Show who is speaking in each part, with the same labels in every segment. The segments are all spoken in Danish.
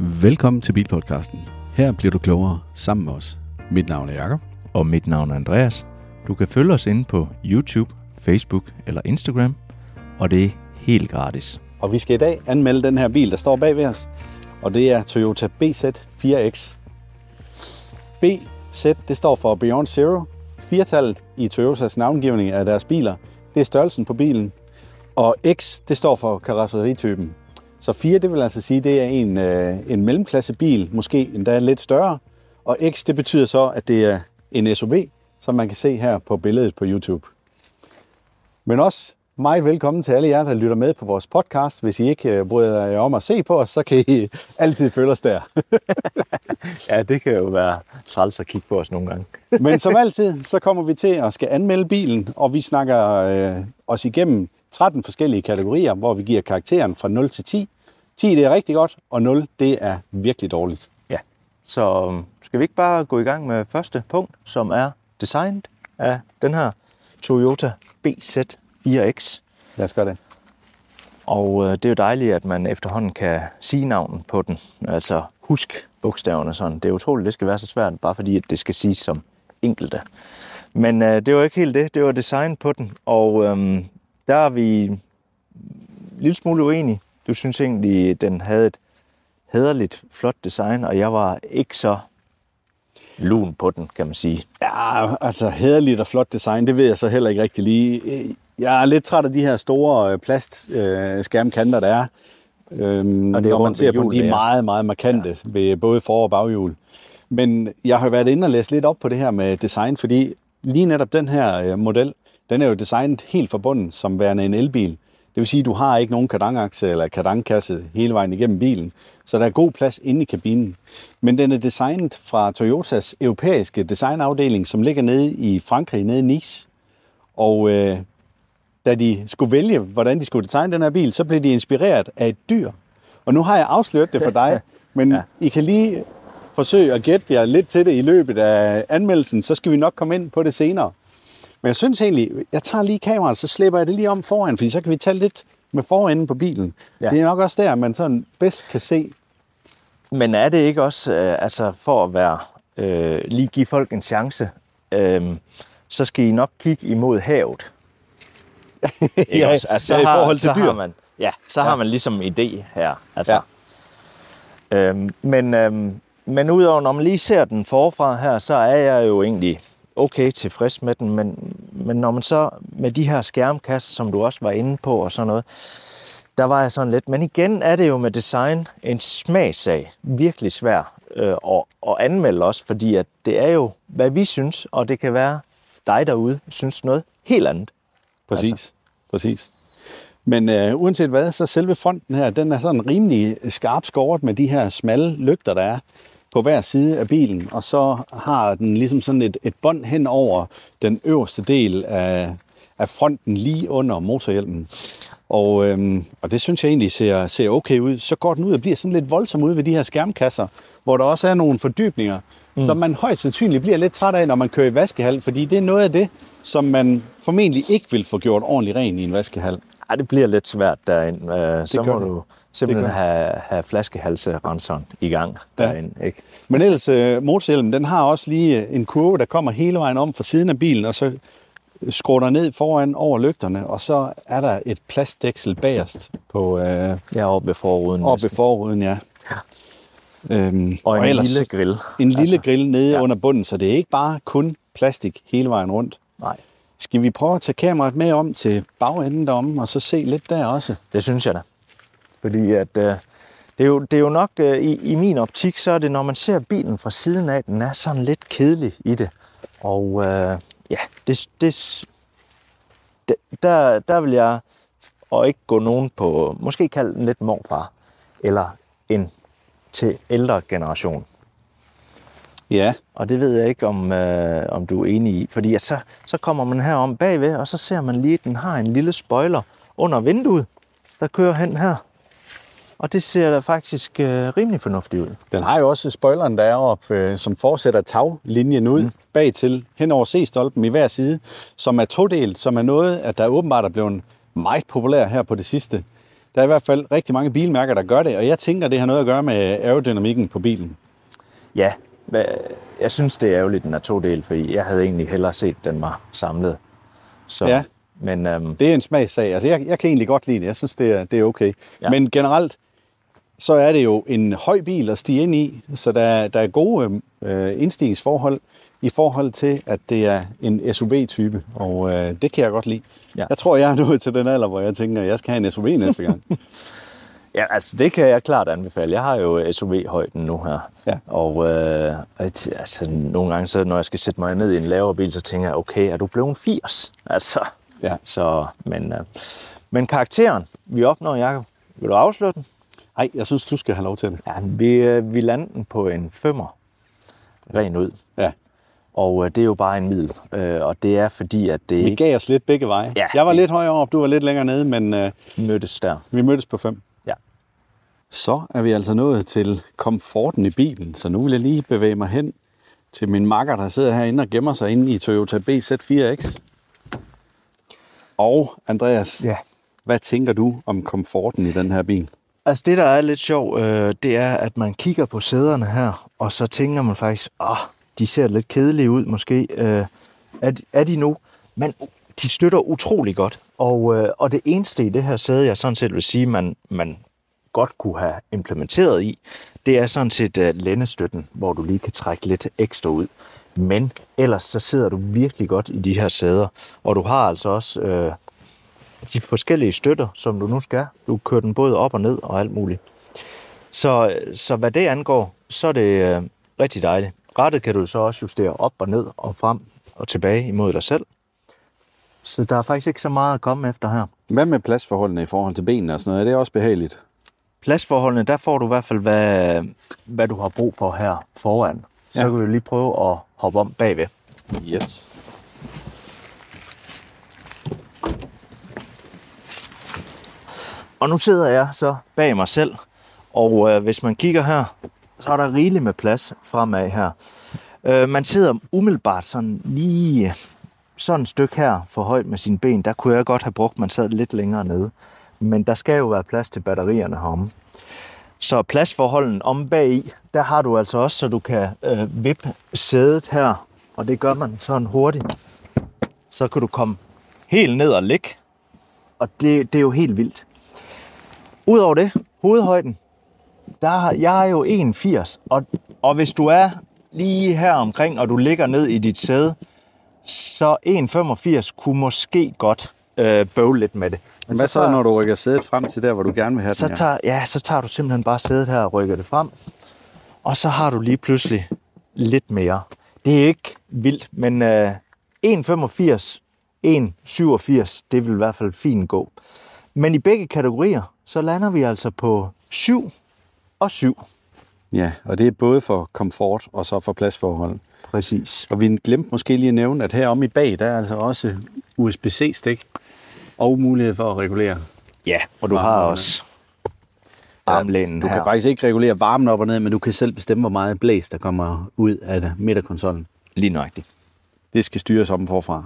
Speaker 1: Velkommen til Bilpodcasten. Her bliver du klogere sammen med os. Mit navn er Jakob.
Speaker 2: Og mit navn er Andreas. Du kan følge os inde på YouTube, Facebook eller Instagram, og det er helt gratis.
Speaker 1: Og vi skal i dag anmelde den her bil, der står bag ved os. Og det er Toyota BZ4X. BZ, det står for Beyond Zero. Firtallet i Toyotas navngivning af deres biler, det er størrelsen på bilen. Og X, det står for karosseritypen. Så 4, det vil altså sige, det er en, øh, en mellemklassebil, måske endda lidt større. Og X, det betyder så, at det er en SUV, som man kan se her på billedet på YouTube. Men også meget velkommen til alle jer, der lytter med på vores podcast. Hvis I ikke øh, bryder jer om at se på os, så kan I altid følge os der.
Speaker 2: ja, det kan jo være træls at kigge på os nogle gange.
Speaker 1: Men som altid, så kommer vi til at skal anmelde bilen, og vi snakker øh, os igennem 13 forskellige kategorier, hvor vi giver karakteren fra 0 til 10. 10 det er rigtig godt, og 0 det er virkelig dårligt.
Speaker 2: Ja, så øhm, skal vi ikke bare gå i gang med første punkt, som er designet af den her Toyota BZ4X.
Speaker 1: Lad os gøre det.
Speaker 2: Og øh, det er jo dejligt, at man efterhånden kan sige navnet på den. Altså husk bogstaverne sådan. Det er utroligt, det skal være så svært, bare fordi at det skal siges som enkelte. Men øh, det var ikke helt det. Det var design på den. Og øh, der er vi en lille smule uenige. Du synes egentlig, den havde et hederligt, flot design, og jeg var ikke så lun på den, kan man sige.
Speaker 1: Ja, altså hederligt og flot design, det ved jeg så heller ikke rigtig lige. Jeg er lidt træt af de her store øh, plastskærmkanter, der er. Øhm, og det er når man ser på de meget, meget markante ja. ved både for- og baghjul. Men jeg har været inde og læst lidt op på det her med design, fordi lige netop den her øh, model, den er jo designet helt forbundet som værende en elbil. Det vil sige, at du har ikke nogen kardangakse eller kardangkasse hele vejen igennem bilen, så der er god plads inde i kabinen. Men den er designet fra Toyotas europæiske designafdeling, som ligger nede i Frankrig, nede i Nice. Og øh, da de skulle vælge, hvordan de skulle designe den her bil, så blev de inspireret af et dyr. Og nu har jeg afsløret det for dig, men ja. I kan lige forsøge at gætte jer lidt til det i løbet af anmeldelsen, så skal vi nok komme ind på det senere. Men jeg synes egentlig, jeg tager lige kameraet, så slipper jeg det lige om foran, fordi så kan vi tage lidt med forenden på bilen. Ja. Det er nok også der, man sådan bedst kan se.
Speaker 2: Men er det ikke også, øh, altså for at være, øh, lige give folk en chance, øh, så skal I nok kigge imod havet.
Speaker 1: ja, også? Altså, så ja, i forhold til
Speaker 2: så
Speaker 1: dyr.
Speaker 2: Har man, ja, så ja. har man ligesom en idé her. Altså. Ja. Øhm, men, øhm, men udover, når man lige ser den forfra her, så er jeg jo egentlig okay tilfreds med den, men, men når man så med de her skærmkasser, som du også var inde på og sådan noget, der var jeg sådan lidt, men igen er det jo med design en smagsag, virkelig svær øh, at, at anmelde også, fordi at det er jo, hvad vi synes, og det kan være dig derude, synes noget helt andet.
Speaker 1: Præcis, altså. præcis. Men øh, uanset hvad, så selve fronten her, den er sådan rimelig skarpt skåret med de her smalle lygter, der er på hver side af bilen, og så har den ligesom sådan et, et bånd hen over den øverste del af, af fronten lige under motorhjelmen. Og, øhm, og det synes jeg egentlig ser, ser okay ud. Så går den ud og bliver sådan lidt voldsom ud ved de her skærmkasser, hvor der også er nogle fordybninger, mm. som man højst sandsynligt bliver lidt træt af, når man kører i vaskehal, fordi det er noget af det, som man formentlig ikke vil få gjort ordentligt ren i en vaskehal.
Speaker 2: Ja, det bliver lidt svært derinde. Øh, så må det. du simpelthen have, have flaskehalserenseren i gang ja. derinde. Ikke?
Speaker 1: Men ellers, uh, motorhjelmen, den har også lige en kurve, der kommer hele vejen om fra siden af bilen, og så skruer der ned foran over lygterne, og så er der et plastdæksel bagerst på... Uh,
Speaker 2: ja, oppe ved forruden.
Speaker 1: Oppe ved forruden, ja. ja.
Speaker 2: Øhm, og, og en ellers, lille grill.
Speaker 1: En lille altså, grill nede ja. under bunden, så det er ikke bare kun plastik hele vejen rundt.
Speaker 2: Nej.
Speaker 1: Skal vi prøve at tage kameraet med om til bagenden derom, og så se lidt der også?
Speaker 2: Det synes jeg da. Fordi at, øh, det, er jo, det er jo nok, øh, i, i min optik, så er det, når man ser bilen fra siden af, den er sådan lidt kedelig i det. Og øh, ja, det, det, der, der vil jeg og ikke gå nogen på, måske kalde den lidt morfar, eller en til ældre generation.
Speaker 1: Ja.
Speaker 2: Og det ved jeg ikke, om, øh, om du er enig i. Fordi at så, så kommer man herom bagved, og så ser man lige, at den har en lille spoiler under vinduet, der kører hen her. Og det ser da faktisk øh, rimelig fornuftigt ud.
Speaker 1: Den har jo også spoileren, der er op, øh, som fortsætter taglinjen ud mm. bag til hen over C-stolpen i hver side, som er todelt, som er noget, at der åbenbart er blevet meget populær her på det sidste. Der er i hvert fald rigtig mange bilmærker, der gør det, og jeg tænker, det har noget at gøre med aerodynamikken på bilen.
Speaker 2: Ja, jeg synes, det er ærgerligt, den er to del, fordi jeg havde egentlig hellere set, at den var samlet.
Speaker 1: Så, ja, men, øhm, det er en smagssag. Altså, jeg, jeg kan egentlig godt lide det. Jeg synes, det er, det er okay. Ja. Men generelt, så er det jo en høj bil at stige ind i, så der, der er gode øh, indstigningsforhold i forhold til, at det er en SUV-type, og øh, det kan jeg godt lide. Ja. Jeg tror, jeg er nået til den alder, hvor jeg tænker, at jeg skal have en SUV næste gang.
Speaker 2: ja, altså det kan jeg klart anbefale. Jeg har jo SUV-højden nu her, ja. og øh, altså, nogle gange, så, når jeg skal sætte mig ned i en lavere bil, så tænker jeg, okay, er du blevet 80? Altså, ja. så, men, øh, men karakteren, vi opnår, Jacob, vil du afsløre den?
Speaker 1: Nej, jeg synes, du skal have lov til det.
Speaker 2: Ja, vi, øh, vi lander den på en femmer. Ren ud. Ja. Og øh, det er jo bare en middel. Øh, og det er fordi, at det
Speaker 1: Vi gav os lidt begge veje. Ja, jeg var lidt højere op, du var lidt længere nede, men... Øh,
Speaker 2: mødtes der.
Speaker 1: Vi mødtes på fem. Ja. Så er vi altså nået til komforten i bilen, så nu vil jeg lige bevæge mig hen til min makker, der sidder herinde og gemmer sig inde i Toyota BZ4X. Og Andreas, ja. hvad tænker du om komforten i den her bil?
Speaker 2: Altså det, der er lidt sjovt, øh, det er, at man kigger på sæderne her, og så tænker man faktisk, åh, de ser lidt kedelige ud måske. Øh, er, de, er de nu? Men de støtter utrolig godt. Og, øh, og det eneste i det her sæde, jeg sådan set vil sige, man, man godt kunne have implementeret i, det er sådan set øh, lændestøtten, hvor du lige kan trække lidt ekstra ud. Men ellers så sidder du virkelig godt i de her sæder, og du har altså også øh, de forskellige støtter, som du nu skal. Du kører den både op og ned og alt muligt. Så, så hvad det angår, så er det øh, rigtig dejligt. Rettet kan du så også justere op og ned og frem og tilbage imod dig selv. Så der er faktisk ikke så meget at komme efter her.
Speaker 1: Hvad med pladsforholdene i forhold til benene og sådan noget? Er det også behageligt?
Speaker 2: Pladsforholdene, der får du i hvert fald, hvad, hvad du har brug for her foran. Så ja. kan vi lige prøve at hoppe om bagved.
Speaker 1: Yes.
Speaker 2: Og nu sidder jeg så bag mig selv, og øh, hvis man kigger her, så er der rigeligt med plads fremad her. Øh, man sidder umiddelbart sådan lige sådan et stykke her for højt med sine ben. Der kunne jeg godt have brugt, man sad lidt længere nede. Men der skal jo være plads til batterierne heromme. Så pladsforholden om bag i, der har du altså også, så du kan øh, vippe sædet her. Og det gør man sådan hurtigt. Så kan du komme helt ned og ligge. Og det, det er jo helt vildt. Udover det, hovedhøjden, der har, jeg er jo 1,80, og, og hvis du er lige her omkring, og du ligger ned i dit sæde, så 1,85 kunne måske godt øh, bøvle lidt med det.
Speaker 1: Men hvad så, så, når du rykker sædet frem til der, hvor du gerne vil have
Speaker 2: så den? Tager, ja, så tager du simpelthen bare sædet her og rykker det frem, og så har du lige pludselig lidt mere. Det er ikke vildt, men øh, 1,85, 1,87, det vil i hvert fald fint gå. Men i begge kategorier, så lander vi altså på 7 og 7.
Speaker 1: Ja, og det er både for komfort og så for pladsforhold.
Speaker 2: Præcis.
Speaker 1: Og vi glemte måske lige at nævne, at heromme i bag, der er altså også USB-C-stik og mulighed for at regulere.
Speaker 2: Ja, og du har også armlænen
Speaker 1: Du her. kan faktisk ikke regulere varmen op og ned, men du kan selv bestemme, hvor meget blæs, der kommer ud af midterkonsollen.
Speaker 2: Lige nøjagtigt.
Speaker 1: Det skal styres om forfra.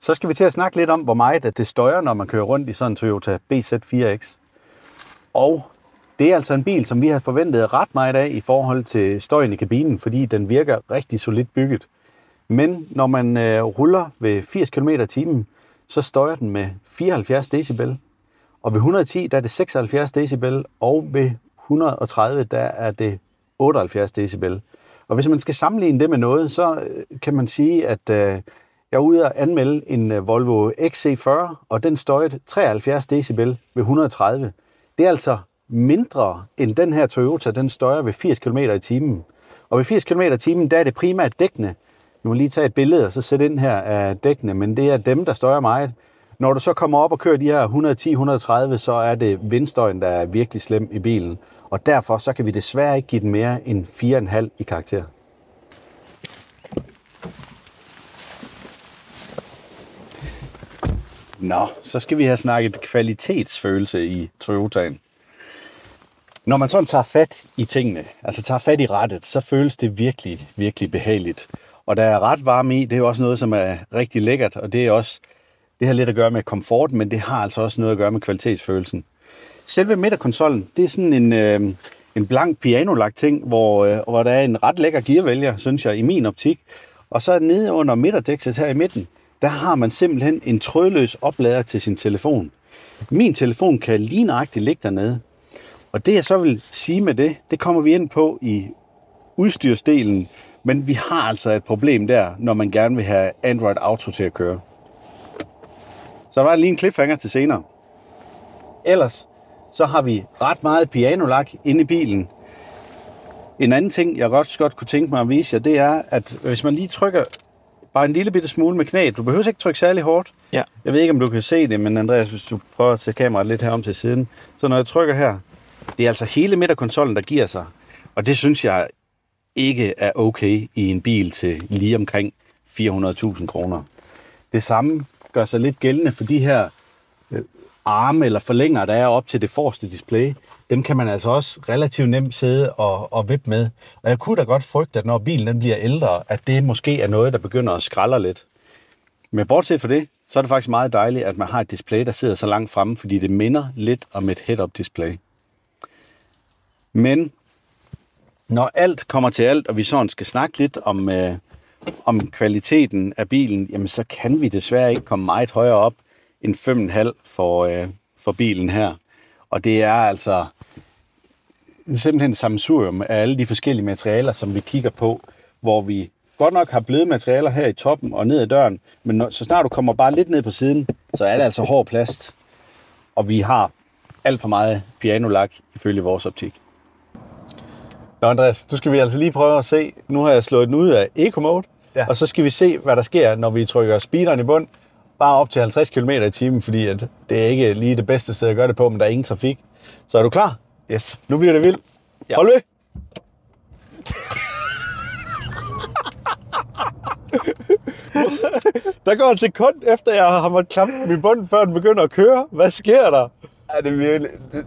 Speaker 1: Så skal vi til at snakke lidt om, hvor meget det støjer, når man kører rundt i sådan en Toyota BZ4X. Og det er altså en bil, som vi har forventet ret meget af i forhold til støjen i kabinen, fordi den virker rigtig solidt bygget. Men når man øh, ruller ved 80 km t så støjer den med 74 decibel. Og ved 110, der er det 76 decibel, og ved 130, der er det 78 decibel. Og hvis man skal sammenligne det med noget, så øh, kan man sige, at øh, jeg er ude at anmelde en øh, Volvo XC40, og den støjede 73 decibel ved 130. Det er altså mindre end den her Toyota, den støjer ved 80 km i timen. Og ved 80 km i timen, der er det primært dækkene. Nu må lige tage et billede og så sætte ind her af dækkene, men det er dem, der støjer meget. Når du så kommer op og kører de her 110-130, så er det vindstøjen, der er virkelig slem i bilen. Og derfor så kan vi desværre ikke give den mere end 4,5 i karakter. Nå, så skal vi have snakket kvalitetsfølelse i Toyotaen. Når man sådan tager fat i tingene, altså tager fat i rettet, så føles det virkelig, virkelig behageligt. Og der er ret varme i, det er jo også noget, som er rigtig lækkert, og det er også, det har lidt at gøre med komfort, men det har altså også noget at gøre med kvalitetsfølelsen. selve midterkonsollen, det er sådan en, øh, en blank pianolagt ting, hvor, øh, hvor der er en ret lækker gearvælger, synes jeg, i min optik. Og så nede under midterdækset her i midten, der har man simpelthen en trådløs oplader til sin telefon. Min telefon kan lige nøjagtigt ligge dernede. Og det jeg så vil sige med det, det kommer vi ind på i udstyrsdelen, men vi har altså et problem der, når man gerne vil have Android Auto til at køre. Så der var lige en cliffhanger til senere. Ellers så har vi ret meget pianolak inde i bilen. En anden ting, jeg godt, godt kunne tænke mig at vise jer, det er, at hvis man lige trykker bare en lille bitte smule med knæet, du behøver ikke trykke særlig hårdt.
Speaker 2: Ja.
Speaker 1: Jeg ved ikke, om du kan se det, men Andreas, hvis du prøver at tage kameraet lidt herom til siden. Så når jeg trykker her, det er altså hele midterkonsollen, der giver sig. Og det synes jeg ikke er okay i en bil til lige omkring 400.000 kroner. Det samme gør sig lidt gældende for de her arme eller forlænger, der er op til det forreste display. Dem kan man altså også relativt nemt sidde og, og vippe med. Og jeg kunne da godt frygte, at når bilen den bliver ældre, at det måske er noget, der begynder at skralde lidt. Men bortset fra det, så er det faktisk meget dejligt, at man har et display, der sidder så langt fremme, fordi det minder lidt om et head-up display. Men når alt kommer til alt, og vi sådan skal snakke lidt om, øh, om kvaliteten af bilen, jamen så kan vi desværre ikke komme meget højere op end 5,5 for, øh, for bilen her. Og det er altså simpelthen sammensurium af alle de forskellige materialer, som vi kigger på, hvor vi godt nok har bløde materialer her i toppen og ned ad døren, men når, så snart du kommer bare lidt ned på siden, så er det altså hård plast. Og vi har alt for meget pianolak ifølge vores optik. Nå Andreas, du skal vi altså lige prøve at se. Nu har jeg slået den ud af Eco Mode, ja. og så skal vi se, hvad der sker, når vi trykker speederen i bund. Bare op til 50 km i timen, fordi at det er ikke lige det bedste sted at gøre det på, men der er ingen trafik. Så er du klar?
Speaker 2: Yes.
Speaker 1: Nu bliver det vildt. Ja. Hold ved! der går et sekund efter, jeg har måttet klappe min bund, før den begynder at køre. Hvad sker der?
Speaker 2: Ja, det, er virkelig, det,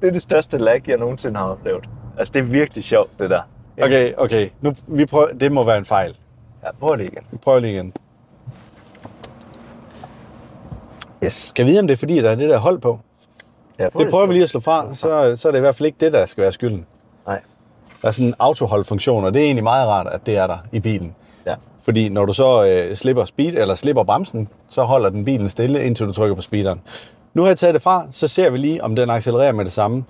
Speaker 2: det er det største lag, jeg nogensinde har oplevet. Altså, det er virkelig sjovt, det der.
Speaker 1: Okay, okay. Nu, vi prøver, det må være en fejl.
Speaker 2: Ja, prøv det igen.
Speaker 1: Vi prøver lige igen.
Speaker 2: Yes.
Speaker 1: Skal vi vide, om det er fordi, der er det der hold på?
Speaker 2: Ja,
Speaker 1: Det prøver vi lige at slå fra, så, så er det i hvert fald ikke det, der skal være skylden.
Speaker 2: Nej.
Speaker 1: Der er sådan en autoholdfunktion, og det er egentlig meget rart, at det er der i bilen.
Speaker 2: Ja.
Speaker 1: Fordi når du så øh, slipper speed eller slipper bremsen, så holder den bilen stille, indtil du trykker på speederen. Nu har jeg taget det fra, så ser vi lige, om den accelererer med det samme.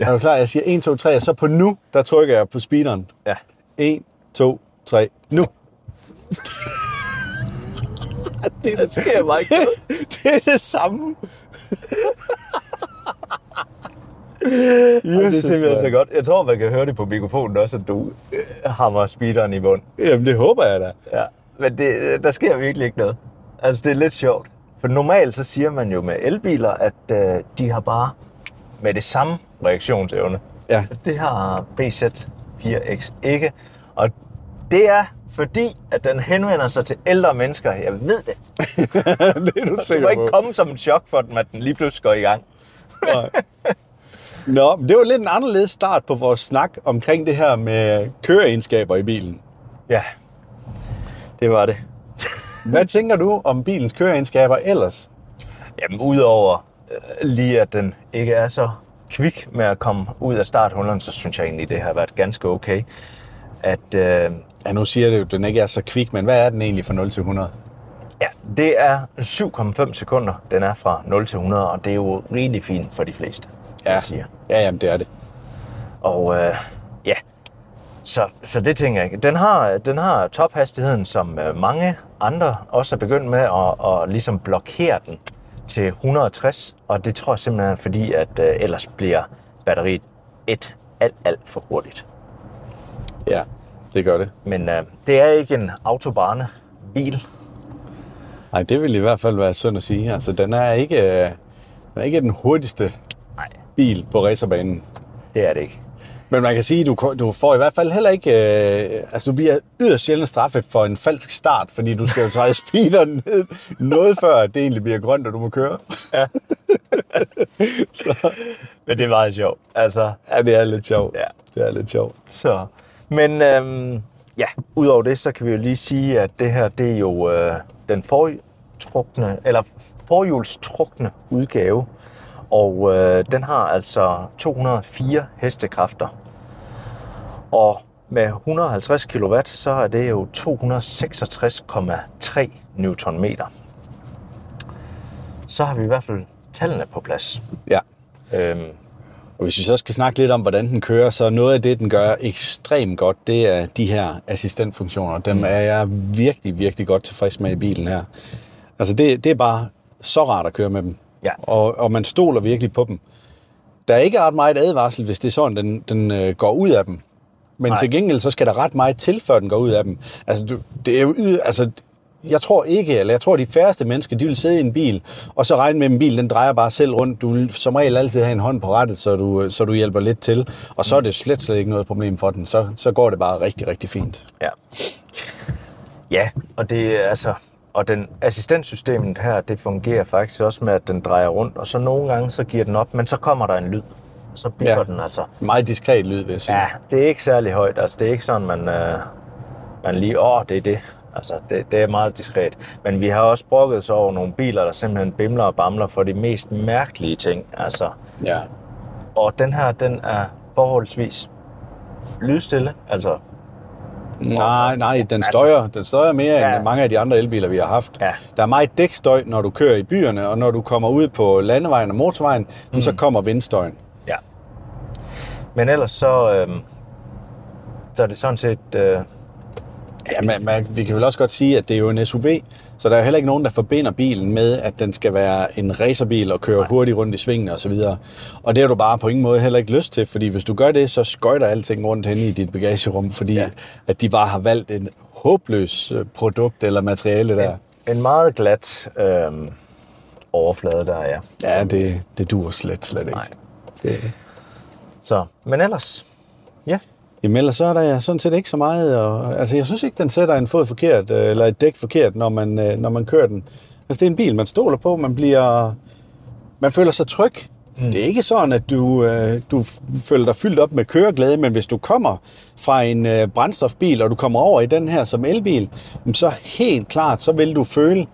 Speaker 1: Ja. Er du klar? Jeg siger 1, 2, 3, og så på nu, der trykker jeg på speederen.
Speaker 2: Ja.
Speaker 1: 1, 2, 3, nu.
Speaker 2: Det, det sker bare ikke.
Speaker 1: det er det samme.
Speaker 2: Yes, det er simpelthen så godt. Jeg tror, man kan høre det på mikrofonen også, at du øh, hammer speederen i bund.
Speaker 1: Jamen, det håber jeg da.
Speaker 2: Ja. Men det, der sker virkelig ikke noget. Altså, det er lidt sjovt. For normalt så siger man jo med elbiler, at øh, de har bare med det samme reaktionsevne.
Speaker 1: Ja.
Speaker 2: Det har BZ4X ikke. Og det er fordi, at den henvender sig til ældre mennesker. Jeg ved det.
Speaker 1: det er du
Speaker 2: Det må
Speaker 1: sikker
Speaker 2: ikke komme som en chok for dem, at den lige pludselig går i gang.
Speaker 1: Nej. Nå, det var lidt en anderledes start på vores snak omkring det her med køreegenskaber i bilen.
Speaker 2: Ja, det var det.
Speaker 1: Hvad tænker du om bilens køreegenskaber ellers?
Speaker 2: Jamen, udover øh, lige at den ikke er så kvik med at komme ud af starthullerne, så synes jeg egentlig, det har været ganske okay. At øh,
Speaker 1: Ja, nu siger det jo, at den ikke er så kvik, men hvad er den egentlig fra 0 til 100?
Speaker 2: ja, det er 7,5 sekunder, den er fra 0 til 100, og det er jo rigtig fint for de fleste,
Speaker 1: Ja,
Speaker 2: jeg siger.
Speaker 1: ja jamen, det er det.
Speaker 2: Og øh, ja, så, så det tænker jeg. Den har, den har tophastigheden, som øh, mange andre også er begyndt med at, at ligesom blokere den til 160. Og det tror jeg simpelthen fordi, at øh, ellers bliver batteriet et alt, alt for hurtigt.
Speaker 1: Ja, det gør det.
Speaker 2: Men øh, det er ikke en autobahn-bil.
Speaker 1: Nej, det vil i hvert fald være synd at sige. Altså, den er ikke, øh, den er ikke den hurtigste
Speaker 2: Nej,
Speaker 1: bil på racerbanen.
Speaker 2: det er det ikke.
Speaker 1: Men man kan sige, at du, du får i hvert fald heller ikke... Øh, altså, du bliver yderst sjældent straffet for en falsk start, fordi du skal jo træde speederen ned noget før, det egentlig bliver grønt, og du må køre.
Speaker 2: Ja.
Speaker 1: Så,
Speaker 2: Men det er meget sjovt. Altså,
Speaker 1: ja, det er lidt sjovt.
Speaker 2: Ja.
Speaker 1: Det er lidt sjovt.
Speaker 2: Så, men øhm, ja, udover det, så kan vi jo lige sige, at det her, det er jo øh, den fortrukne, eller forhjulstrukne udgave. Og øh, den har altså 204 hestekræfter. Og med 150 kW, så er det jo 266,3 Nm. Så har vi i hvert fald tallene på plads.
Speaker 1: Ja. Øhm, og hvis vi så skal snakke lidt om, hvordan den kører, så noget af det, den gør ekstremt godt, det er de her assistentfunktioner. Dem er jeg virkelig, virkelig godt tilfreds med i bilen her. Altså det, det er bare så rart at køre med dem.
Speaker 2: Ja.
Speaker 1: Og, og man stoler virkelig på dem. Der er ikke ret meget advarsel, hvis det er sådan, den, den øh, går ud af dem. Men Nej. til gengæld, så skal der ret meget til, før den går ud af dem. Altså, du, det er jo, altså, jeg tror ikke, eller jeg tror, de færreste mennesker, de vil sidde i en bil, og så regne med, at en bil, den drejer bare selv rundt. Du vil som regel altid have en hånd på rettet, så du, så du hjælper lidt til. Og så er det slet, slet ikke noget problem for den. Så, så går det bare rigtig, rigtig fint.
Speaker 2: Ja. Ja, og det er altså, og den assistentsystemet her, det fungerer faktisk også med, at den drejer rundt, og så nogle gange, så giver den op, men så kommer der en lyd. Så bliver ja, den altså.
Speaker 1: Meget diskret lyd, vil jeg sige.
Speaker 2: Ja, det er ikke særlig højt. Altså, det er ikke sådan, man, øh, man lige, åh, det er det. Altså, det, det er meget diskret. Men vi har også brokket sig over nogle biler, der simpelthen bimler og bamler for de mest mærkelige ting. Altså,
Speaker 1: ja.
Speaker 2: Og den her, den er forholdsvis lydstille. Altså,
Speaker 1: Nej, nej, den altså- støjer, den støjer mere ja. end mange af de andre elbiler, vi har haft.
Speaker 2: Ja.
Speaker 1: Der er meget dækstøj, når du kører i byerne, og når du kommer ud på landevejen og motorvejen, mm. så kommer vindstøjen.
Speaker 2: Ja. Men ellers så, øh, så er det sådan set... Øh,
Speaker 1: Ja, man, man, vi kan vel også godt sige, at det er jo en SUV, så der er heller ikke nogen, der forbinder bilen med, at den skal være en racerbil og køre Nej. hurtigt rundt i svingene osv. Og, og det har du bare på ingen måde heller ikke lyst til, fordi hvis du gør det, så skøjter alting rundt hen i dit bagagerum, fordi ja. at de bare har valgt en håbløs øh, produkt eller materiale der.
Speaker 2: En, en meget glat øh, overflade der, ja.
Speaker 1: Ja, det, det dur slet, slet ikke. Nej. Det.
Speaker 2: Så, men ellers, ja,
Speaker 1: Jamen ellers så er der sådan set ikke så meget. Og, altså jeg synes ikke, den sætter en fod forkert, øh, eller et dæk forkert, når man, øh, når man kører den. Altså det er en bil, man stoler på, man bliver... Man føler sig tryg. Mm. Det er ikke sådan, at du, øh, du føler dig fyldt op med køreglæde, men hvis du kommer fra en brændstofbil, og du kommer over i den her som elbil, så helt klart, så vil du føle,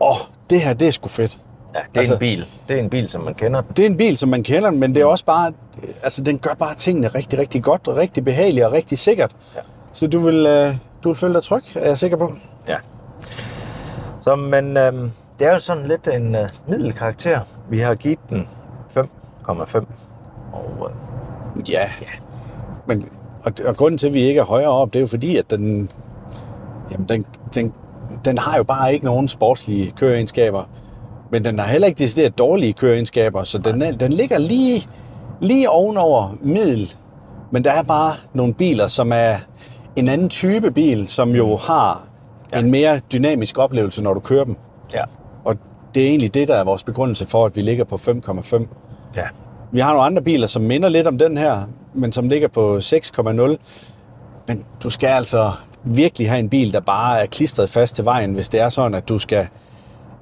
Speaker 1: åh, oh, det her, det er sgu fedt.
Speaker 2: Ja, det er altså, en bil. Det er en bil, som man kender.
Speaker 1: Det er en bil, som man kender, men det er også bare, altså den gør bare tingene rigtig, rigtig godt, og rigtig behageligt og rigtig sikkert. Ja. Så du vil, øh, du vil føle dig tryg, er jeg sikker på.
Speaker 2: Ja. Så, men øh, det er jo sådan lidt en øh, middelkarakter. Vi har givet den 5,5. Og,
Speaker 1: øh, ja. ja. Men, og, og grunden til, at vi ikke er højere op, det er jo fordi, at den, jamen, den, den, den har jo bare ikke nogen sportslige køreegenskaber. Men den har heller ikke decideret dårlige køreegenskaber, så den, er, den ligger lige, lige ovenover middel. Men der er bare nogle biler, som er en anden type bil, som jo har ja. en mere dynamisk oplevelse, når du kører dem.
Speaker 2: Ja.
Speaker 1: Og det er egentlig det, der er vores begrundelse for, at vi ligger på 5,5.
Speaker 2: Ja.
Speaker 1: Vi har nogle andre biler, som minder lidt om den her, men som ligger på 6,0. Men du skal altså virkelig have en bil, der bare er klistret fast til vejen, hvis det er sådan, at du skal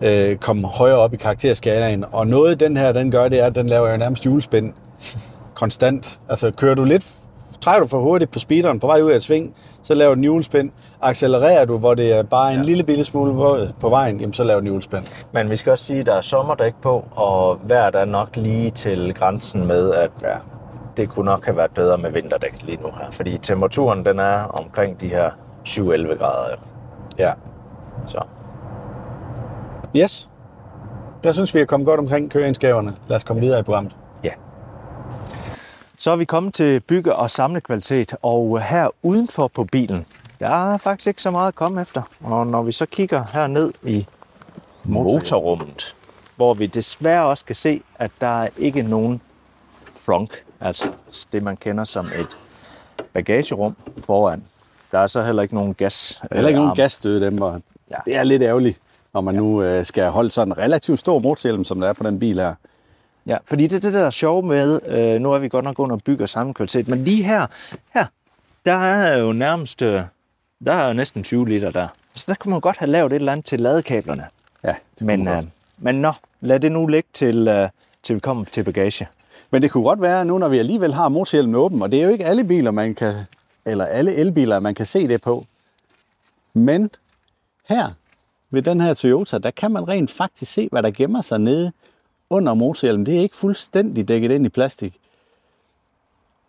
Speaker 1: øh, komme højere op i karakterskalaen. Og noget den her, den gør, det er, at den laver jo nærmest julespind konstant. Altså kører du lidt, træder du for hurtigt på speederen på vej ud af et sving, så laver den julespind. Accelererer du, hvor det er bare en ja. lille bitte smule på vejen, jamen så laver den julespind.
Speaker 2: Men vi skal også sige, at der er sommerdæk på, og vejret er nok lige til grænsen med, at ja. det kunne nok have været bedre med vinterdæk lige nu her. Fordi temperaturen, den er omkring de her 7-11 grader.
Speaker 1: Ja.
Speaker 2: Så.
Speaker 1: Yes. Der synes vi er kommet godt omkring køreegenskaberne. Lad os komme videre i programmet.
Speaker 2: Ja. Så er vi kommet til bygge- og samlekvalitet, og her udenfor på bilen, der er faktisk ikke så meget at komme efter. Og når vi så kigger her ned i motorrummet, hvor vi desværre også kan se, at der er ikke nogen frunk, altså det man kender som et bagagerum foran. Der er så heller ikke nogen gas.
Speaker 1: Heller ikke nogen gasstød dem, og ja. det er lidt ærgerligt når man ja. nu øh, skal holde sådan en relativt stor motorhjelm, som der er på den bil her.
Speaker 2: Ja, fordi det er det, der er sjovt med, øh, nu er vi godt nok under bygge og samme kvalitet, men lige her, her, der er jo nærmest, øh, der er jo næsten 20 liter der. Så der kunne man godt have lavet et eller andet til ladekablerne.
Speaker 1: Ja,
Speaker 2: det men, øh, men nå, lad det nu ligge til, øh, til vi kommer til bagage.
Speaker 1: Men det kunne godt være, nu når vi alligevel har motorhjelmen åben, og det er jo ikke alle biler, man kan, eller alle elbiler, man kan se det på. Men her, ved den her Toyota, der kan man rent faktisk se, hvad der gemmer sig nede under motorhjelmen, det er ikke fuldstændig dækket ind i plastik.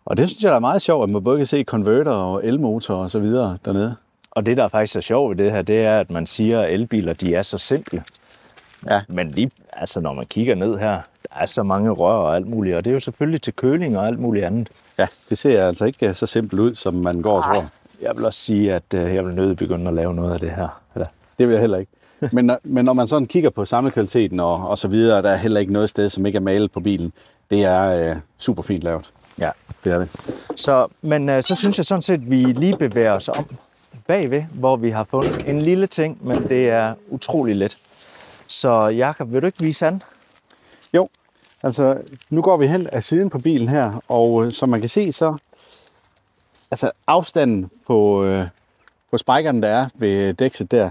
Speaker 1: Og det synes jeg er meget sjovt, at man både kan se konverter og elmotor og så videre dernede.
Speaker 2: Og det, der faktisk er sjovt ved det her, det er, at man siger, at elbiler de er så simple. Ja. Men lige, altså, når man kigger ned her, der er så mange rør og alt muligt, og det er jo selvfølgelig til køling og alt muligt andet.
Speaker 1: Ja, det ser altså ikke så simpelt ud, som man går og tror.
Speaker 2: Jeg vil også sige, at øh, jeg vil nødt begynde at lave noget af det her.
Speaker 1: Det vil jeg heller ikke. Men, når, men når man sådan kigger på samlekvaliteten og, og så videre, der er heller ikke noget sted, som ikke er malet på bilen. Det er øh, super fint lavet.
Speaker 2: Ja, det er det. Så, men øh, så synes jeg sådan set, at vi lige bevæger os om bagved, hvor vi har fundet en lille ting, men det er utrolig let. Så Jakob, vil du ikke vise an?
Speaker 1: Jo, altså nu går vi hen af siden på bilen her, og øh, som man kan se, så altså afstanden på, øh, på spikerne, der er ved dækset der,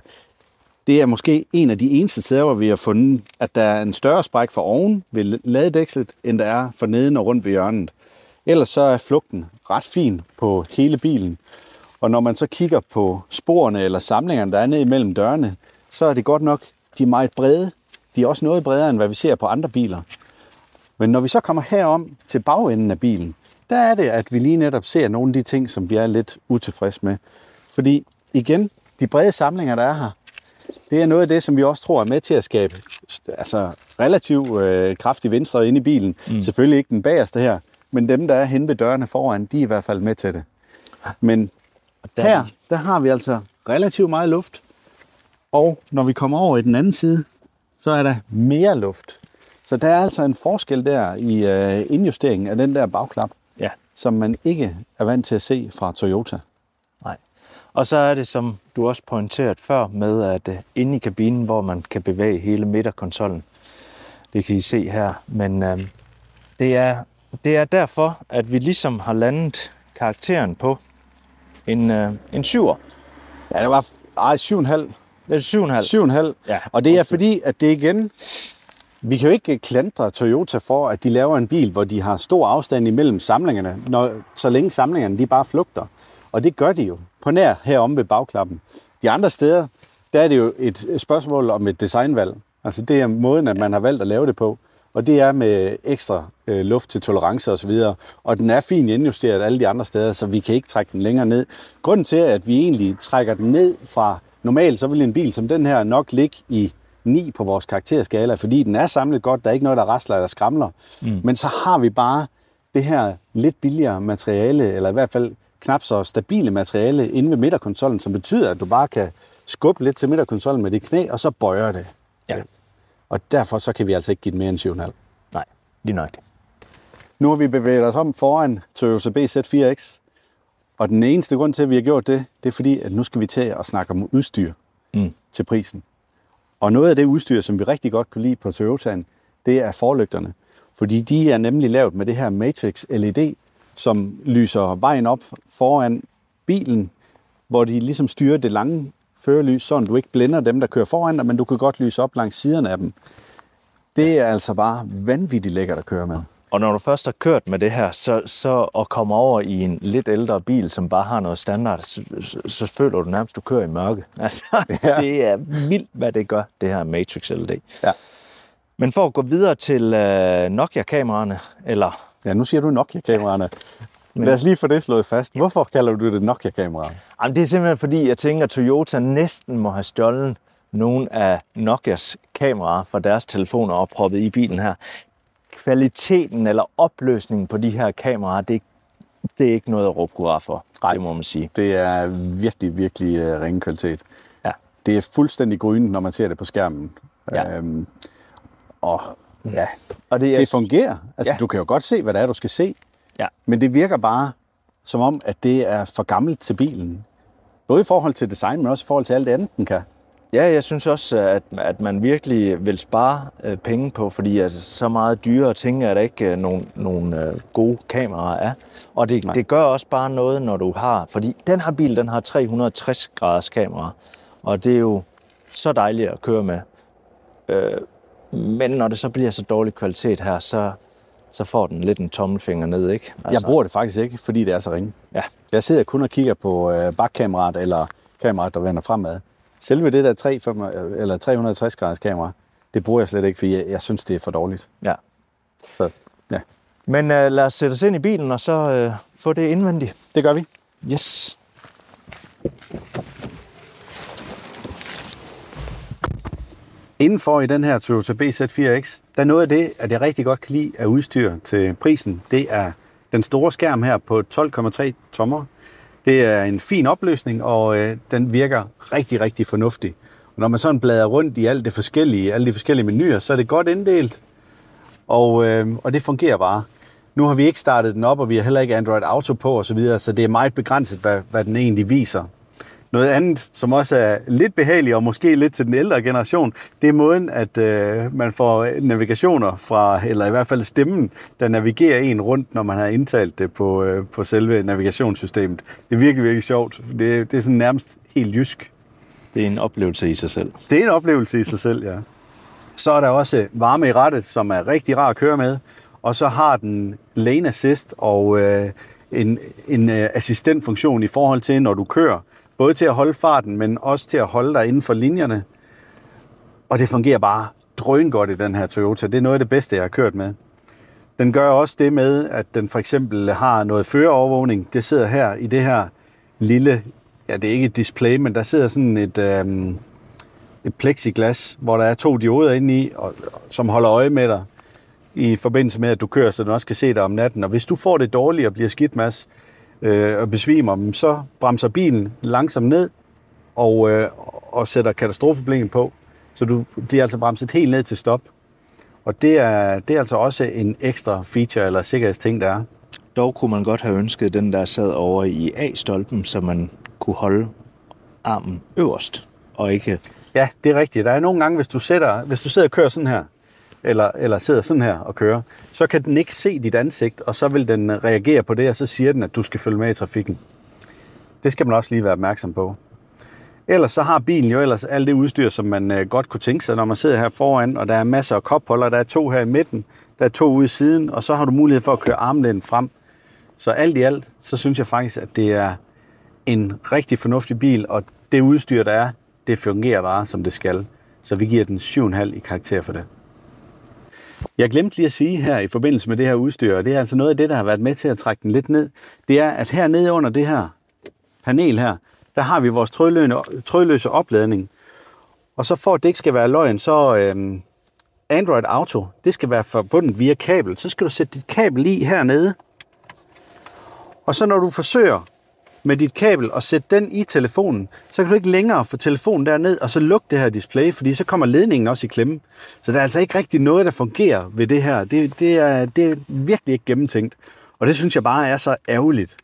Speaker 1: det er måske en af de eneste steder, hvor vi har fundet, at der er en større spræk for oven ved ladedækslet, end der er for neden og rundt ved hjørnet. Ellers så er flugten ret fin på hele bilen. Og når man så kigger på sporene eller samlingerne, der er nede imellem dørene, så er det godt nok, de er meget brede. De er også noget bredere, end hvad vi ser på andre biler. Men når vi så kommer herom til bagenden af bilen, der er det, at vi lige netop ser nogle af de ting, som vi er lidt utilfredse med. Fordi igen, de brede samlinger, der er her, det er noget af det, som vi også tror er med til at skabe altså, relativt øh, kraftig venstre ind i bilen. Mm. Selvfølgelig ikke den bagerste her, men dem, der er hen ved dørene foran, de er i hvert fald med til det. Men her, der har vi altså relativt meget luft. Og når vi kommer over i den anden side, så er der mere luft. Så der er altså en forskel der i øh, indjusteringen af den der bagklap, ja. som man ikke er vant til at se fra Toyota.
Speaker 2: Og så er det, som du også pointeret før, med at uh, inde i kabinen, hvor man kan bevæge hele midterkonsollen. Det kan I se her. Men uh, det, er, det er derfor, at vi ligesom har landet karakteren på en, uh, en 7'er.
Speaker 1: Ja, det var ej, 7,5.
Speaker 2: Det er
Speaker 1: 7,5. 7,5. Ja. Og det er fordi, at det igen, vi kan jo ikke klandre Toyota for, at de laver en bil, hvor de har stor afstand imellem samlingerne, når, så længe samlingerne de bare flugter. Og det gør de jo på nær heromme ved bagklappen. De andre steder, der er det jo et spørgsmål om et designvalg. Altså det er måden, at man har valgt at lave det på. Og det er med ekstra øh, luft til tolerance osv. Og den er fint indjusteret alle de andre steder, så vi kan ikke trække den længere ned. Grunden til, at vi egentlig trækker den ned fra normalt, så vil en bil som den her nok ligge i 9 på vores karakterskala, fordi den er samlet godt, der er ikke noget, der rasler eller skramler. Mm. Men så har vi bare det her lidt billigere materiale, eller i hvert fald knap så stabile materiale inde ved midterkonsollen, som betyder, at du bare kan skubbe lidt til midterkonsollen med dit knæ, og så bøjer det. Ja. Og derfor så kan vi altså ikke give den mere end 7,5.
Speaker 2: Nej, lige nok.
Speaker 1: Nu har vi bevæget os om foran Toyota BZ4X, og den eneste grund til, at vi har gjort det, det er fordi, at nu skal vi til at snakke om udstyr mm. til prisen. Og noget af det udstyr, som vi rigtig godt kunne lide på Toyotaen, det er forlygterne. Fordi de er nemlig lavet med det her Matrix LED, som lyser vejen op foran bilen, hvor de ligesom styrer det lange førerlys, så du ikke blænder dem, der kører foran dig, men du kan godt lyse op langs siderne af dem. Det er altså bare vanvittigt lækkert at køre med.
Speaker 2: Og når du først har kørt med det her, så, så at komme over i en lidt ældre bil, som bare har noget standard, så, så, så føler du nærmest, du kører i mørke. Altså, ja. det er vildt, hvad det gør, det her Matrix LED. Ja. Men for at gå videre til uh, Nokia-kameraerne, eller...
Speaker 1: Ja, nu siger du Nokia-kameraerne. Men lad os lige få det slået fast. Hvorfor kalder du det Nokia-kamera?
Speaker 2: Jamen, det er simpelthen fordi, jeg tænker, at Toyota næsten må have stjålet nogle af Nokias kameraer fra deres telefoner og proppet i bilen her kvaliteten eller opløsningen på de her kameraer, det, det er ikke noget at råbe hurra for, Nej, det må man sige.
Speaker 1: Det er virkelig, virkelig uh, ringe kvalitet. Ja. Det er fuldstændig grynet, når man ser det på skærmen. Ja. Øhm, og ja, og det, er, det fungerer. Altså, ja. du kan jo godt se, hvad det er, du skal se. Ja. Men det virker bare som om, at det er for gammelt til bilen. Både i forhold til design, men også i forhold til alt det andet, den kan.
Speaker 2: Ja, jeg synes også, at, at man virkelig vil spare øh, penge på, fordi altså, så meget dyrere ting er der ikke øh, nogen, nogen øh, gode kameraer er. Og det, det gør også bare noget, når du har, fordi den her bil, den har 360 graders kamera, og det er jo så dejligt at køre med. Øh, men når det så bliver så dårlig kvalitet her, så, så får den lidt en tommelfinger ned, ikke?
Speaker 1: Altså. Jeg bruger det faktisk ikke, fordi det er så ringe. Ja. Jeg sidder kun og kigger på øh, bakkameraet eller kameraet, der vender fremad. Selve det der 3, eller 360 graders kamera, det bruger jeg slet ikke, for jeg, jeg synes, det er for dårligt.
Speaker 2: Ja.
Speaker 1: Så, ja.
Speaker 2: Men uh, lad os sætte os ind i bilen, og så uh, få det indvendigt.
Speaker 1: Det gør vi.
Speaker 2: Yes.
Speaker 1: Indenfor i den her Toyota BZ4X, der er noget af det, at jeg rigtig godt kan lide af udstyr til prisen. Det er den store skærm her på 12,3 tommer. Det er en fin opløsning, og øh, den virker rigtig, rigtig fornuftig. Og når man sådan bladrer rundt i alt det forskellige, alle de forskellige menuer, så er det godt inddelt, og, øh, og det fungerer bare. Nu har vi ikke startet den op, og vi har heller ikke Android Auto på osv., så, videre, så det er meget begrænset, hvad, hvad den egentlig viser. Noget andet, som også er lidt behageligt, og måske lidt til den ældre generation, det er måden, at øh, man får navigationer fra, eller i hvert fald stemmen, der navigerer en rundt, når man har indtalt det på, øh, på selve navigationssystemet. Det er virkelig, virkelig sjovt. Det, det er sådan nærmest helt jysk.
Speaker 2: Det er en oplevelse i sig selv.
Speaker 1: Det er en oplevelse i sig selv, ja. Så er der også varme i rettet, som er rigtig rar at køre med. Og så har den lane assist og øh, en, en øh, assistentfunktion i forhold til, når du kører. Både til at holde farten, men også til at holde dig inden for linjerne. Og det fungerer bare drøn godt i den her Toyota. Det er noget af det bedste, jeg har kørt med. Den gør også det med, at den for eksempel har noget førerovervågning. Det sidder her i det her lille, ja det er ikke et display, men der sidder sådan et, øhm, et plexiglas, hvor der er to dioder inde i, og, som holder øje med dig i forbindelse med, at du kører, så den også kan se dig om natten. Og hvis du får det dårligt og bliver skidt, Mads, øh, og besvimer, så bremser bilen langsomt ned og, øh, og sætter katastrofeblingen på. Så du bliver altså bremset helt ned til stop. Og det er, det er altså også en ekstra feature eller sikkerhedsting, der er.
Speaker 2: Dog kunne man godt have ønsket den, der sad over i A-stolpen, så man kunne holde armen øverst, og ikke...
Speaker 1: Ja, det er rigtigt. Der er nogle gange, hvis du, sætter, hvis du sidder og kører sådan her, eller, eller sidder sådan her og kører, så kan den ikke se dit ansigt, og så vil den reagere på det, og så siger den, at du skal følge med i trafikken. Det skal man også lige være opmærksom på. Ellers så har bilen jo ellers alt det udstyr, som man øh, godt kunne tænke sig, når man sidder her foran, og der er masser af kopholder, der er to her i midten, der er to ude i siden, og så har du mulighed for at køre armlænden frem. Så alt i alt, så synes jeg faktisk, at det er en rigtig fornuftig bil, og det udstyr, der er, det fungerer bare, som det skal. Så vi giver den 7,5 i karakter for det. Jeg glemte lige at sige her i forbindelse med det her udstyr, og det er altså noget af det, der har været med til at trække den lidt ned, det er, at her nede under det her panel her, der har vi vores trådløse opladning. Og så for at det ikke skal være løgn, så øhm, Android Auto, det skal være forbundet via kabel. Så skal du sætte dit kabel i hernede. Og så når du forsøger med dit kabel og sætte den i telefonen, så kan du ikke længere få telefonen derned og så lukke det her display, fordi så kommer ledningen også i klemme. Så der er altså ikke rigtig noget, der fungerer ved det her. Det, det, er, det er virkelig ikke gennemtænkt. Og det synes jeg bare er så ærgerligt.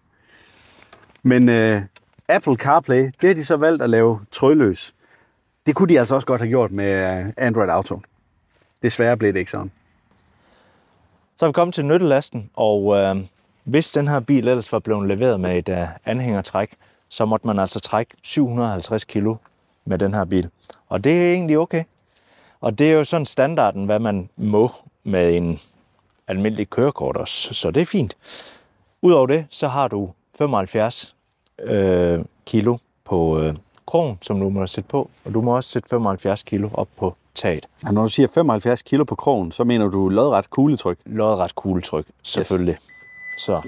Speaker 1: Men øh, Apple CarPlay, det har de så valgt at lave trådløs. Det kunne de altså også godt have gjort med øh, Android Auto. Desværre blev det ikke sådan.
Speaker 2: Så er vi kommet til nyttelasten, og øh, hvis den her bil ellers var blevet leveret med et uh, anhængertræk, så måtte man altså trække 750 kilo med den her bil. Og det er egentlig okay. Og det er jo sådan standarden, hvad man må med en almindelig kørekort også. Så det er fint. Udover det, så har du 75 øh, kilo på øh, krogen, som du må sætte på. Og du må også sætte 75 kilo op på taget.
Speaker 1: Og når du siger 75 kilo på krogen, så mener du lodret kugletryk?
Speaker 2: Lodret kugletryk, selvfølgelig. Yes. Så.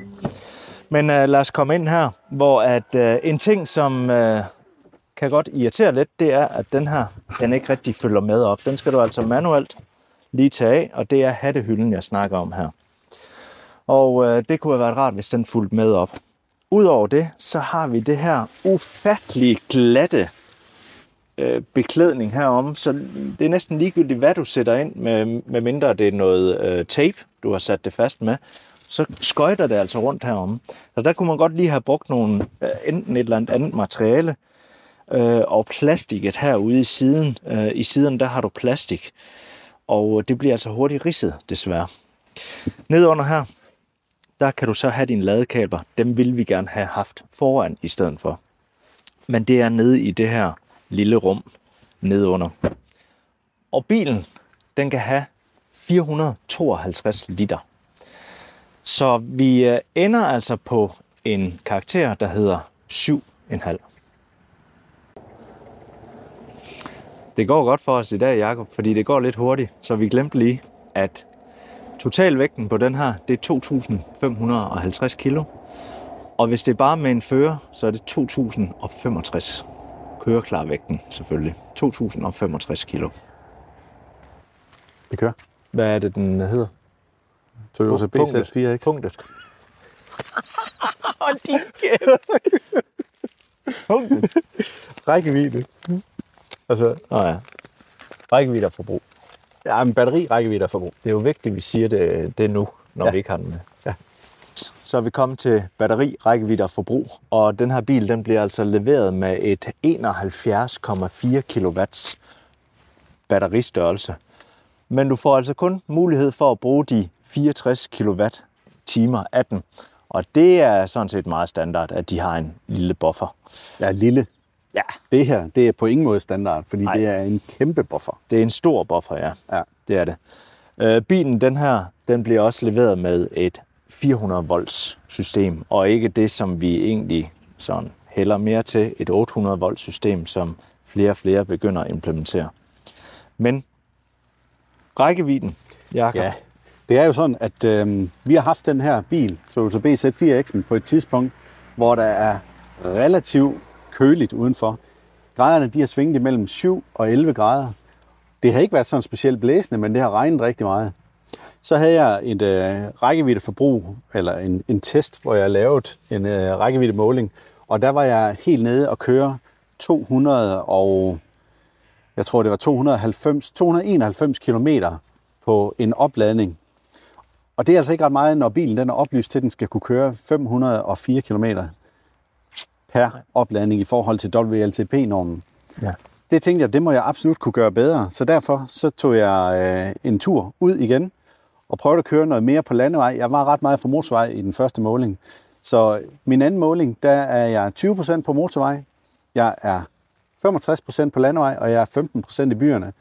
Speaker 2: Men øh, lad os komme ind her, hvor at øh, en ting, som øh, kan godt irritere lidt, det er, at den her, den ikke rigtig følger med op. Den skal du altså manuelt lige tage af, og det er hattehylden, jeg snakker om her. Og øh, det kunne have været rart, hvis den fulgte med op. Udover det, så har vi det her ufattelig glatte øh, beklædning herom, så det er næsten ligegyldigt, hvad du sætter ind, med, med mindre det er noget øh, tape, du har sat det fast med så skøjter det altså rundt herom. Så der kunne man godt lige have brugt nogle, øh, enten et eller andet andet materiale, øh, og plastikket herude i siden. Øh, I siden der har du plastik, og øh, det bliver altså hurtigt ridset, desværre. Nedunder her, der kan du så have dine ladekabler. Dem vil vi gerne have haft foran i stedet for. Men det er nede i det her lille rum nedunder. Og bilen, den kan have 452 liter. Så vi øh, ender altså på en karakter, der hedder 7,5. Det går godt for os i dag, Jakob, fordi det går lidt hurtigt, så vi glemte lige, at totalvægten på den her, det er 2.550 kilo. Og hvis det er bare med en fører, så er det 2.065 køreklarvægten selvfølgelig. 2.065 kilo.
Speaker 1: Vi kører.
Speaker 2: Hvad er det, den hedder?
Speaker 1: Toyota BZ4X.
Speaker 2: Punktet. Og de Punktet.
Speaker 1: Rækkevidde.
Speaker 2: Altså, Nå ja. Rækkevidde og forbrug.
Speaker 1: Ja, en batteri rækkevidde og forbrug.
Speaker 2: Det er jo vigtigt, at vi siger det, det nu, når ja. vi ikke har den med.
Speaker 1: Ja.
Speaker 2: Så er vi kommet til batteri, rækkevidde og forbrug. Og den her bil, den bliver altså leveret med et 71,4 kW batteristørrelse. Men du får altså kun mulighed for at bruge de 64 kWh timer af den. Og det er sådan set meget standard, at de har en lille buffer.
Speaker 1: Ja, lille.
Speaker 2: Ja.
Speaker 1: Det her, det er på ingen måde standard, fordi Nej. det er en kæmpe buffer.
Speaker 2: Det er en stor buffer, ja.
Speaker 1: Ja.
Speaker 2: Det er det. Øh, bilen, den her, den bliver også leveret med et 400 volts system, og ikke det, som vi egentlig sådan hælder mere til, et 800 volts system, som flere og flere begynder at implementere. Men rækkevidden, Jacob.
Speaker 1: Ja, det er jo sådan, at øh, vi har haft den her bil, Toyota BZ4X'en, på et tidspunkt, hvor der er relativt køligt udenfor. Graderne de har svinget imellem 7 og 11 grader. Det har ikke været sådan specielt blæsende, men det har regnet rigtig meget. Så havde jeg et øh, rækkeviddeforbrug, eller en, en test, hvor jeg lavede en øh, rækkeviddemåling, og der var jeg helt nede og køre 200 og jeg tror det var 290, 291 km på en opladning. Og det er altså ikke ret meget, når bilen den er oplyst til, at den skal kunne køre 504 km per opladning i forhold til WLTP-normen.
Speaker 2: Ja.
Speaker 1: Det tænkte jeg, det må jeg absolut kunne gøre bedre. Så derfor så tog jeg øh, en tur ud igen og prøvede at køre noget mere på landevej. Jeg var ret meget på motorvej i den første måling. Så min anden måling, der er jeg 20% på motorvej. Jeg er 65% på landevej, og jeg er 15% i byerne.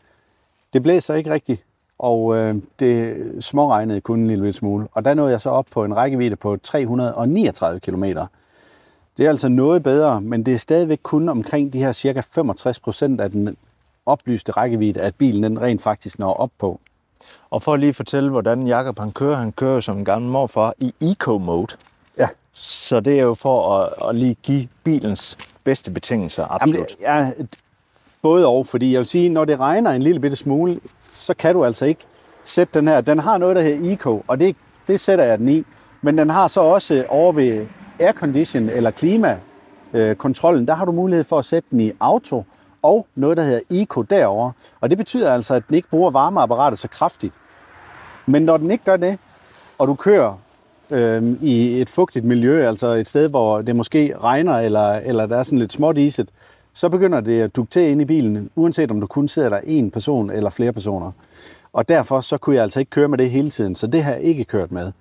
Speaker 1: Det blæser ikke rigtigt, og øh, det småregnede kun en lille smule. Og der nåede jeg så op på en rækkevidde på 339 km. Det er altså noget bedre, men det er stadigvæk kun omkring de her cirka 65 procent af den oplyste rækkevidde, at bilen den rent faktisk når op på.
Speaker 2: Og for at lige fortælle, hvordan Jakob han kører, han kører som en gammel morfar i eco-mode.
Speaker 1: Ja.
Speaker 2: Så det er jo for at, at lige give bilens bedste betingelser, absolut.
Speaker 1: Jamen, ja, både og, fordi jeg vil sige, når det regner en lille bitte smule, så kan du altså ikke sætte den her. Den har noget, der hedder Eco, og det, det sætter jeg den i. Men den har så også over ved aircondition eller klimakontrollen, der har du mulighed for at sætte den i auto og noget, der hedder Eco derover. Og det betyder altså, at den ikke bruger varmeapparatet så kraftigt. Men når den ikke gør det, og du kører øh, i et fugtigt miljø, altså et sted, hvor det måske regner, eller, eller der er sådan lidt småt iset, så begynder det at dukke ind i bilen, uanset om du kun sidder der en person eller flere personer. Og derfor så kunne jeg altså ikke køre med det hele tiden, så det har jeg ikke kørt med.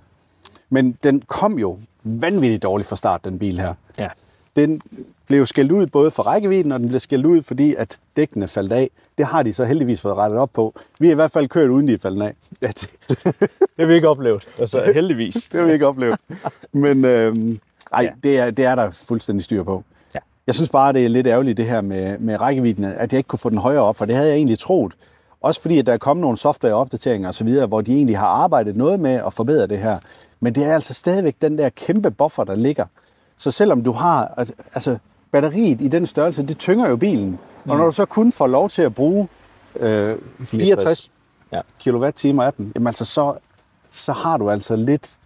Speaker 1: Men den kom jo vanvittigt dårligt fra start, den bil her.
Speaker 2: Ja.
Speaker 1: Den blev skældt ud både for rækkevidden, og den blev skældt ud, fordi at dækkene faldt af. Det har de så heldigvis fået rettet op på. Vi har i hvert fald kørt, uden de er faldet af.
Speaker 2: Ja, det, det har vi ikke oplevet. Altså, heldigvis.
Speaker 1: det har vi ikke oplevet. Men øhm, ej, ja. det, er, det er der fuldstændig styr på.
Speaker 2: Ja.
Speaker 1: Jeg synes bare, det er lidt ærgerligt det her med, med rækkevidden, at jeg ikke kunne få den højere op, for det havde jeg egentlig troet. Også fordi, at der er kommet nogle softwareopdateringer osv., hvor de egentlig har arbejdet noget med at forbedre det her. Men det er altså stadigvæk den der kæmpe buffer, der ligger. Så selvom du har, altså batteriet i den størrelse, det tynger jo bilen. Mm. Og når du så kun får lov til at bruge øh, 64 ja. kWh af dem, jamen altså så, så har du altså lidt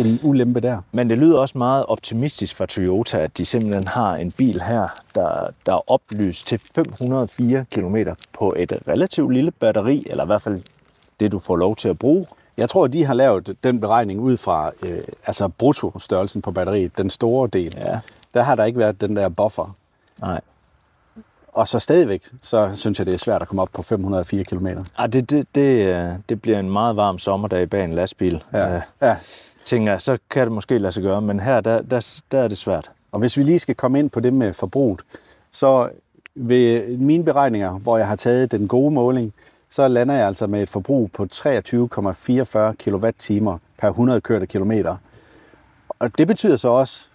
Speaker 1: en ulempe der.
Speaker 2: Men det lyder også meget optimistisk fra Toyota, at de simpelthen har en bil her, der, der er oplyst til 504 km på et relativt lille batteri, eller i hvert fald det, du får lov til at bruge.
Speaker 1: Jeg tror, de har lavet den beregning ud fra øh, altså bruttostørrelsen på batteriet, den store del.
Speaker 2: Ja.
Speaker 1: Der har der ikke været den der buffer.
Speaker 2: Nej.
Speaker 1: Og så stadigvæk, så synes jeg, det er svært at komme op på 504 km.
Speaker 2: Ja, det, det, det, det bliver en meget varm sommerdag bag en lastbil.
Speaker 1: Ja. Øh, ja.
Speaker 2: Tænker jeg, så kan det måske lade sig gøre, men her, der, der, der er det svært.
Speaker 1: Og hvis vi lige skal komme ind på det med forbruget, så ved mine beregninger, hvor jeg har taget den gode måling, så lander jeg altså med et forbrug på 23,44 kWh per 100 kørte kilometer. Og det betyder så også,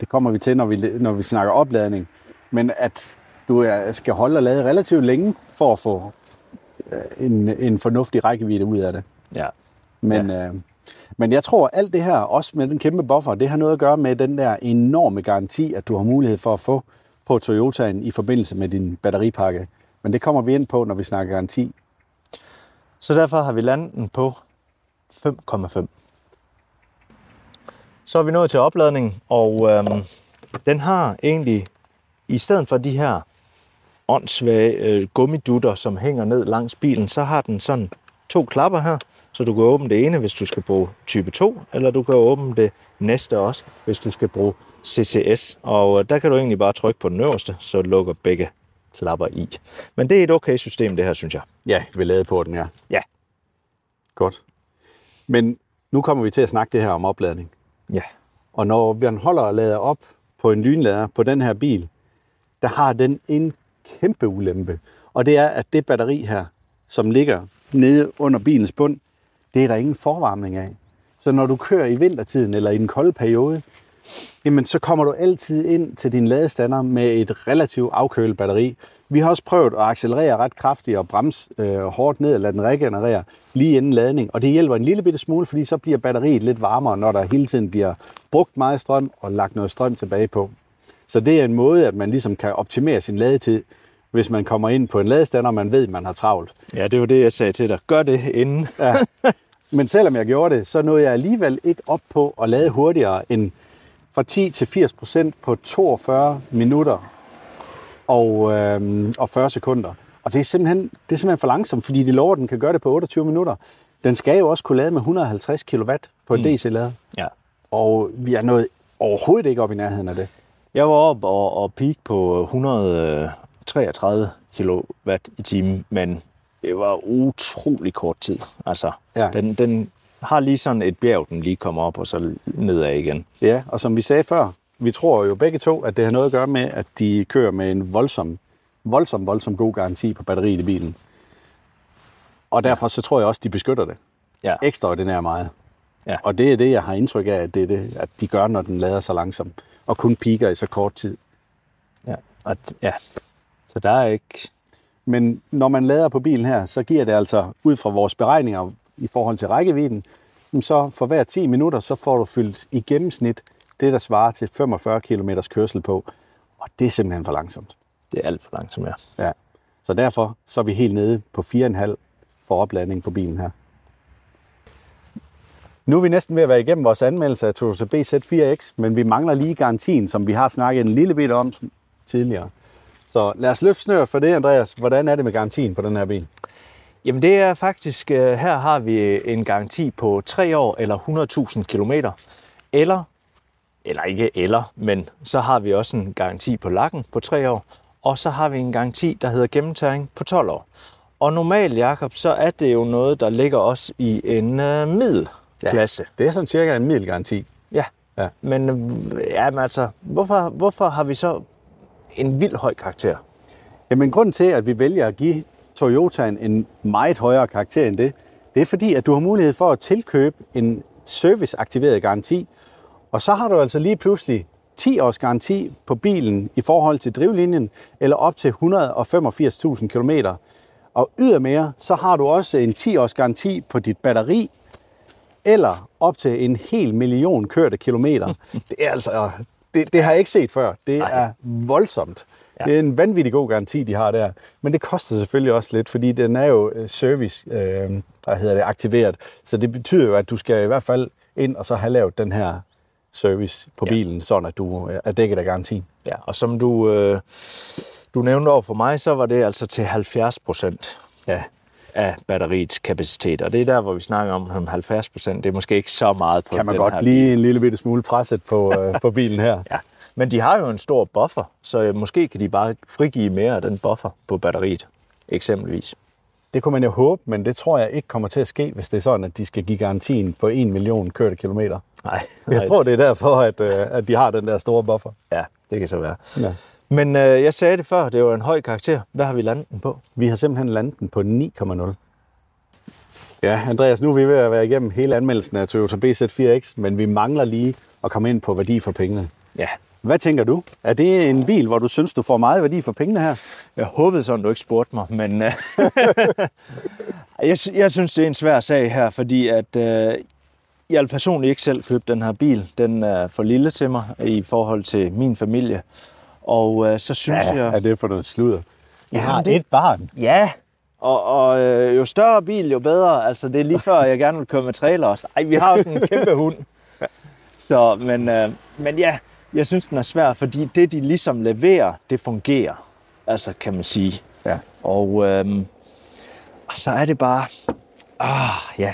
Speaker 1: det kommer vi til, når vi, når vi snakker opladning, men at du skal holde og lade relativt længe for at få øh, en, en fornuftig rækkevidde ud af det.
Speaker 2: Ja.
Speaker 1: Men, ja. Øh, men jeg tror, alt det her, også med den kæmpe buffer, det har noget at gøre med den der enorme garanti, at du har mulighed for at få på Toyotaen i forbindelse med din batteripakke. Men det kommer vi ind på, når vi snakker garanti.
Speaker 2: Så derfor har vi landet den på 5,5. Så er vi nået til opladning, og øhm, den har egentlig, i stedet for de her åndssvage øh, gummidutter, som hænger ned langs bilen, så har den sådan to klapper her, så du kan åbne det ene, hvis du skal bruge type 2, eller du kan åbne det næste også, hvis du skal bruge CCS. Og øh, der kan du egentlig bare trykke på den øverste, så lukker begge klapper i. Men det er et okay system, det her, synes jeg.
Speaker 1: Ja, vi lavede på den, ja.
Speaker 2: Ja.
Speaker 1: Godt. Men nu kommer vi til at snakke det her om opladning.
Speaker 2: Ja.
Speaker 1: Og når vi holder og lader op på en lynlader på den her bil, der har den en kæmpe ulempe. Og det er, at det batteri her, som ligger nede under bilens bund, det er der ingen forvarmning af. Så når du kører i vintertiden eller i den kolde periode, jamen så kommer du altid ind til din ladestander med et relativt afkølet batteri. Vi har også prøvet at accelerere ret kraftigt og bremse øh, hårdt ned og lade den regenerere lige inden ladning. Og det hjælper en lille bitte smule, fordi så bliver batteriet lidt varmere, når der hele tiden bliver brugt meget strøm og lagt noget strøm tilbage på. Så det er en måde, at man ligesom kan optimere sin ladetid, hvis man kommer ind på en ladestander, og man ved, at man har travlt.
Speaker 2: Ja, det var det, jeg sagde til dig. Gør det inden. ja.
Speaker 1: Men selvom jeg gjorde det, så nåede jeg alligevel ikke op på at lade hurtigere end fra 10 til 80 procent på 42 minutter og, øh, og 40 sekunder. Og det er, simpelthen, det er simpelthen for langsomt, fordi de lover, at den kan gøre det på 28 minutter. Den skal jo også kunne lade med 150 kW på en mm. DC-lader.
Speaker 2: Ja.
Speaker 1: Og vi er nået overhovedet ikke op i nærheden af det.
Speaker 2: Jeg var oppe og, og peak på 133 kW i timen, men det var utrolig kort tid. Altså, ja. den, den har lige sådan et bjerg, den lige kommer op og så nedad igen.
Speaker 1: Ja, og som vi sagde før, vi tror jo begge to, at det har noget at gøre med, at de kører med en voldsom, voldsom, voldsom god garanti på batteriet i bilen. Og derfor så tror jeg også, de beskytter det.
Speaker 2: Ja.
Speaker 1: Ekstraordinært meget.
Speaker 2: Ja.
Speaker 1: Og det er det, jeg har indtryk af, at det er det, at de gør, når den lader så langsomt. Og kun piker i så kort tid.
Speaker 2: Ja, og ja. så der er ikke...
Speaker 1: Men når man lader på bilen her, så giver det altså, ud fra vores beregninger i forhold til rækkevidden, så for hver 10 minutter, så får du fyldt i gennemsnit det, der svarer til 45 km kørsel på. Og det er simpelthen for langsomt.
Speaker 2: Det er alt for langsomt, ja.
Speaker 1: ja. Så derfor så er vi helt nede på 4,5 for opladning på bilen her. Nu er vi næsten ved at være igennem vores anmeldelse af Toyota BZ4X, men vi mangler lige garantien, som vi har snakket en lille bit om tidligere. Så lad os løfte snøret for det, Andreas. Hvordan er det med garantien på den her bil?
Speaker 2: Jamen det er faktisk, øh, her har vi en garanti på 3 år eller 100.000 km. Eller, eller ikke eller, men så har vi også en garanti på lakken på 3 år. Og så har vi en garanti, der hedder gennemtæring på 12 år. Og normalt, Jakob, så er det jo noget, der ligger også i en uh, middelklasse.
Speaker 1: Ja, det er sådan cirka en middelgaranti.
Speaker 2: Ja, ja. men ja, men altså, hvorfor, hvorfor har vi så en vild høj karakter?
Speaker 1: Jamen, grund til, at vi vælger at give Toyotaen en meget højere karakter end det, det er fordi, at du har mulighed for at tilkøbe en serviceaktiveret garanti, og så har du altså lige pludselig 10 års garanti på bilen i forhold til drivlinjen, eller op til 185.000 km. Og ydermere, så har du også en 10 års garanti på dit batteri, eller op til en hel million kørte kilometer. Det er altså, det, det har jeg ikke set før. Det er voldsomt. Ja. Det er en vanvittig god garanti, de har der. Men det koster selvfølgelig også lidt, fordi den er jo øh, service, øh, hvad hedder det, aktiveret. Så det betyder jo, at du skal i hvert fald ind og så have lavet den her service på bilen, ja. sådan at du øh, er dækket af garantien.
Speaker 2: Ja, og som du, øh, du nævnte over for mig, så var det altså til 70 procent.
Speaker 1: Ja
Speaker 2: af batteriets kapacitet. Og det er der, hvor vi snakker om 70 procent. Det er måske ikke så meget på
Speaker 1: Kan man
Speaker 2: den
Speaker 1: godt
Speaker 2: her
Speaker 1: blive en lille bitte smule presset på, øh, på bilen her.
Speaker 2: Ja. Men de har jo en stor buffer, så måske kan de bare frigive mere af den buffer på batteriet, eksempelvis.
Speaker 1: Det kunne man jo håbe, men det tror jeg ikke kommer til at ske, hvis det er sådan, at de skal give garantien på 1 million kørte kilometer.
Speaker 2: Nej, nej.
Speaker 1: Jeg tror, det er derfor, at, øh, at de har den der store buffer.
Speaker 2: Ja, det kan så være.
Speaker 1: Ja.
Speaker 2: Men øh, jeg sagde det før, det var en høj karakter. Hvad har vi landet den på?
Speaker 1: Vi har simpelthen landet den på 9,0. Ja, Andreas, nu er vi ved at være igennem hele anmeldelsen af Toyota BZ4X, men vi mangler lige at komme ind på værdi for pengene.
Speaker 2: Ja,
Speaker 1: Hvad tænker du? Er det en bil, hvor du synes, du får meget værdi for pengene her?
Speaker 2: Jeg håbede sådan, du ikke spurgte mig, men øh, jeg, jeg synes, det er en svær sag her, fordi at øh, jeg vil personligt ikke selv købe den her bil. Den er for lille til mig i forhold til min familie. Og øh, så synes
Speaker 1: ja,
Speaker 2: jeg...
Speaker 1: er det for noget sludder?
Speaker 2: Jeg
Speaker 1: har det... et barn.
Speaker 2: Ja, og, og øh, jo større bil, jo bedre. Altså, det er lige før, jeg gerne vil køre med trailer også. Ej, vi har sådan en kæmpe hund. Så, men, øh, men ja, jeg synes, den er svær, fordi det, de ligesom leverer, det fungerer. Altså, kan man sige.
Speaker 1: Ja.
Speaker 2: Og, øh, så er det bare... Ah, ja.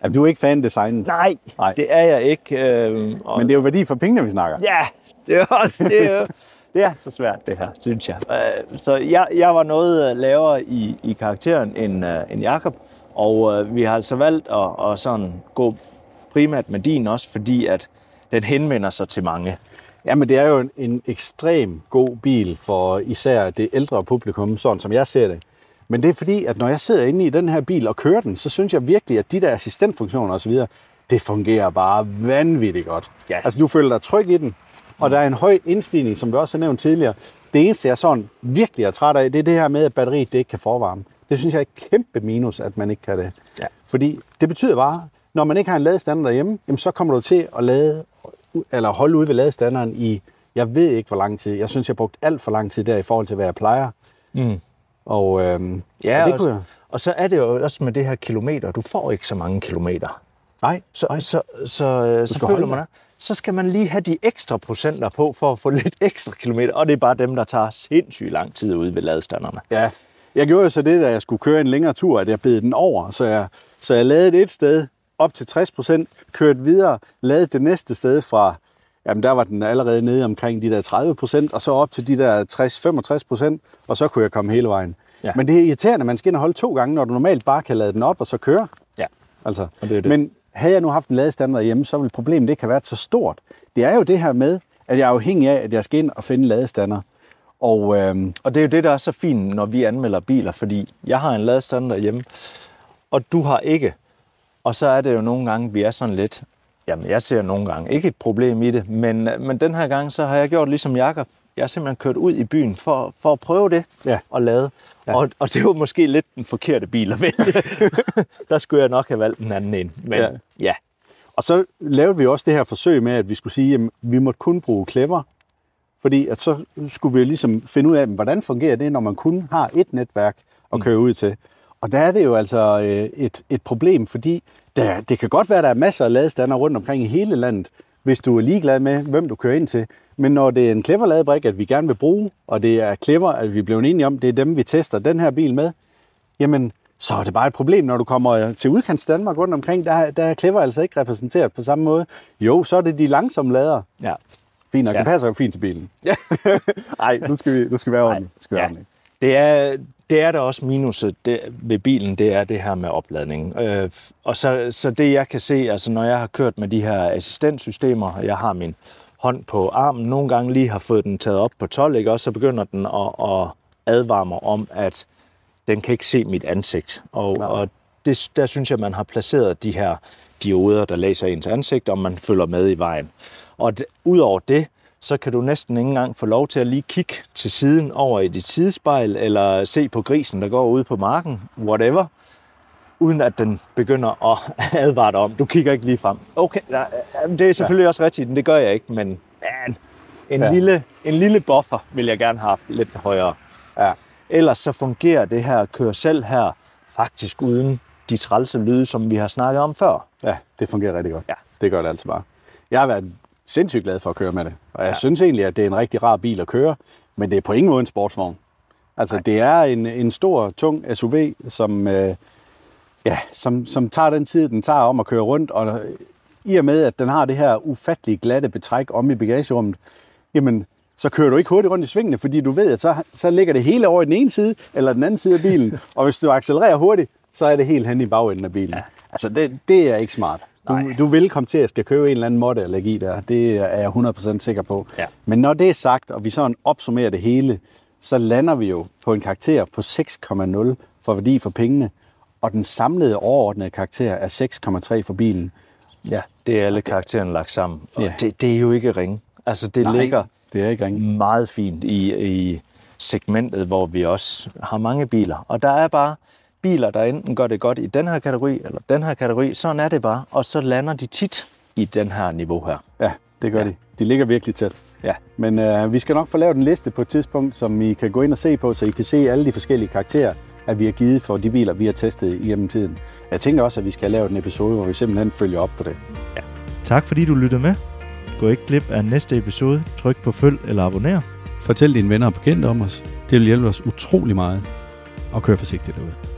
Speaker 1: Er du er ikke fan af designet?
Speaker 2: Nej, Nej, det er jeg ikke. Øh,
Speaker 1: og... Men det er jo værdi for pengene, vi snakker.
Speaker 2: Ja, det er også det. Er, det er så svært, det her, synes jeg. Øh, så jeg, jeg var noget lavere i, i karakteren end, uh, end Jakob, og uh, vi har altså valgt at, at sådan gå primært med din også, fordi at den henvender sig til mange.
Speaker 1: Jamen, det er jo en, en ekstrem god bil for især det ældre publikum, sådan som jeg ser det. Men det er fordi, at når jeg sidder inde i den her bil og kører den, så synes jeg virkelig, at de der assistentfunktioner osv., det fungerer bare vanvittigt godt. Ja. Altså, du føler dig tryg i den, og der er en høj indstigning, som vi også har nævnt tidligere. Det eneste, jeg sådan virkelig er træt af, det er det her med, at batteriet det ikke kan forvarme. Det synes jeg er et kæmpe minus, at man ikke kan det. Ja. Fordi det betyder bare, når man ikke har en ladestander derhjemme, jamen så kommer du til at lade, eller holde ude ved ladestanderen i, jeg ved ikke hvor lang tid. Jeg synes, jeg har brugt alt for lang tid der i forhold til, hvad jeg plejer. Mm. Og, øhm,
Speaker 2: ja, og, det kunne jeg. og så er det jo også med det her kilometer. Du får ikke så mange kilometer.
Speaker 1: Nej.
Speaker 2: Så, så, så, så, så føler man, så skal man lige have de ekstra procenter på for at få lidt ekstra kilometer. Og det er bare dem, der tager sindssygt lang tid ude ved ladestanderne.
Speaker 1: Ja, jeg gjorde jo så det, da jeg skulle køre en længere tur, at jeg bed den over. Så jeg, så jeg lavede det et sted op til 60 procent, kørte videre, lavede det næste sted fra, jamen der var den allerede nede omkring de der 30 procent, og så op til de der 60-65 procent, og så kunne jeg komme hele vejen. Ja. Men det er irriterende, at man skal ind og holde to gange, når du normalt bare kan lade den op og så køre.
Speaker 2: Ja.
Speaker 1: Altså,
Speaker 2: og det er det.
Speaker 1: Men havde jeg nu haft en ladestander hjemme, så ville problemet ikke have været så stort. Det er jo det her med, at jeg er afhængig af, at jeg skal ind og finde ladestander.
Speaker 2: Og, øhm, og det er jo det, der er så fint, når vi anmelder biler, fordi jeg har en ladestander hjemme, og du har ikke. Og så er det jo nogle gange, vi er sådan lidt, jamen jeg ser nogle gange ikke et problem i det, men, øh, men den her gang, så har jeg gjort ligesom Jakob. Jeg har simpelthen kørt ud i byen for, for at prøve det ja. og lade. Ja. Og, og det var måske lidt den forkerte bil at vælge. der skulle jeg nok have valgt den anden ind. Men ja. ja.
Speaker 1: Og så lavede vi også det her forsøg med, at vi skulle sige, at vi måtte kun bruge Clever, fordi at så skulle vi ligesom finde ud af, hvordan fungerer det, når man kun har et netværk at køre ud til. Og der er det jo altså øh, et, et problem, fordi der, det kan godt være, at der er masser af ladestander rundt omkring i hele landet, hvis du er ligeglad med, hvem du kører ind til. Men når det er en clever ladebrik, at vi gerne vil bruge, og det er clever, at vi bliver enige om, det er dem, vi tester den her bil med, jamen, så er det bare et problem, når du kommer til udkants Danmark rundt omkring, der, der er clever altså ikke repræsenteret på samme måde. Jo, så er det de langsomme lader.
Speaker 2: Ja.
Speaker 1: Fint nok, ja. det passer jo fint til bilen. Ja. Nej, nu skal vi, nu skal vi være ordentligt. Skal
Speaker 2: ja. Det er, det er der også minuset det, ved bilen, det er det her med opladningen. Øh, og så, så det jeg kan se, altså når jeg har kørt med de her assistentsystemer, og jeg har min hånd på armen, nogle gange lige har fået den taget op på 12, ikke? og så begynder den at, at advare mig om, at den kan ikke se mit ansigt. Og, og det, der synes jeg, man har placeret de her dioder, der læser ens ansigt, og man følger med i vejen. Og udover det, så kan du næsten ikke engang få lov til at lige kigge til siden over i dit sidespejl, eller se på grisen, der går ude på marken, whatever, uden at den begynder at advare dig om, du kigger ikke lige frem. Okay, det er selvfølgelig ja. også rigtigt, men det gør jeg ikke, men man, en, ja. lille, en lille buffer vil jeg gerne have haft lidt højere. Ja. Ellers så fungerer det her kør selv her faktisk uden de trælse lyde, som vi har snakket om før.
Speaker 1: Ja, det fungerer rigtig godt. Ja. Det gør det altså bare. Jeg har været sindssygt glad for at køre med det. Og jeg ja. synes egentlig, at det er en rigtig rar bil at køre, men det er på ingen måde en sportsvogn. Altså, Nej. det er en, en stor, tung SUV, som, øh, ja, som, som tager den tid, den tager om at køre rundt, og i og med, at den har det her ufattelig glatte betræk om i bagagerummet, jamen, så kører du ikke hurtigt rundt i svingene, fordi du ved, at så, så ligger det hele over i den ene side, eller den anden side af bilen, og hvis du accelererer hurtigt, så er det helt hen i bagenden af bilen. Ja. Altså, det, det er ikke smart. Du, du vil komme til at skal købe en eller anden måtte at lægge i der. Det er jeg 100% sikker på. Ja. Men når det er sagt, og vi sådan opsummerer det hele, så lander vi jo på en karakter på 6,0 for værdi for pengene, og den samlede overordnede karakter er 6,3 for bilen.
Speaker 2: Ja, det er alle karaktererne lagt sammen. Og ja. det, det er jo ikke ringe. Altså, det Nej. ligger
Speaker 1: Det er ikke ringe.
Speaker 2: Meget fint i, i segmentet, hvor vi også har mange biler. Og der er bare biler, der enten gør det godt i den her kategori, eller den her kategori. Sådan er det bare. Og så lander de tit i den her niveau her.
Speaker 1: Ja, det gør ja. de. De ligger virkelig tæt.
Speaker 2: Ja.
Speaker 1: Men øh, vi skal nok få lavet en liste på et tidspunkt, som I kan gå ind og se på, så I kan se alle de forskellige karakterer, at vi har givet for de biler, vi har testet igennem tiden. Jeg tænker også, at vi skal lave en episode, hvor vi simpelthen følger op på det.
Speaker 3: Ja. Tak fordi du lyttede med. Gå ikke glip af næste episode. Tryk på følg eller abonner.
Speaker 1: Fortæl dine venner og bekendte om os. Det vil hjælpe os utrolig meget. Og kør forsigtigt derude.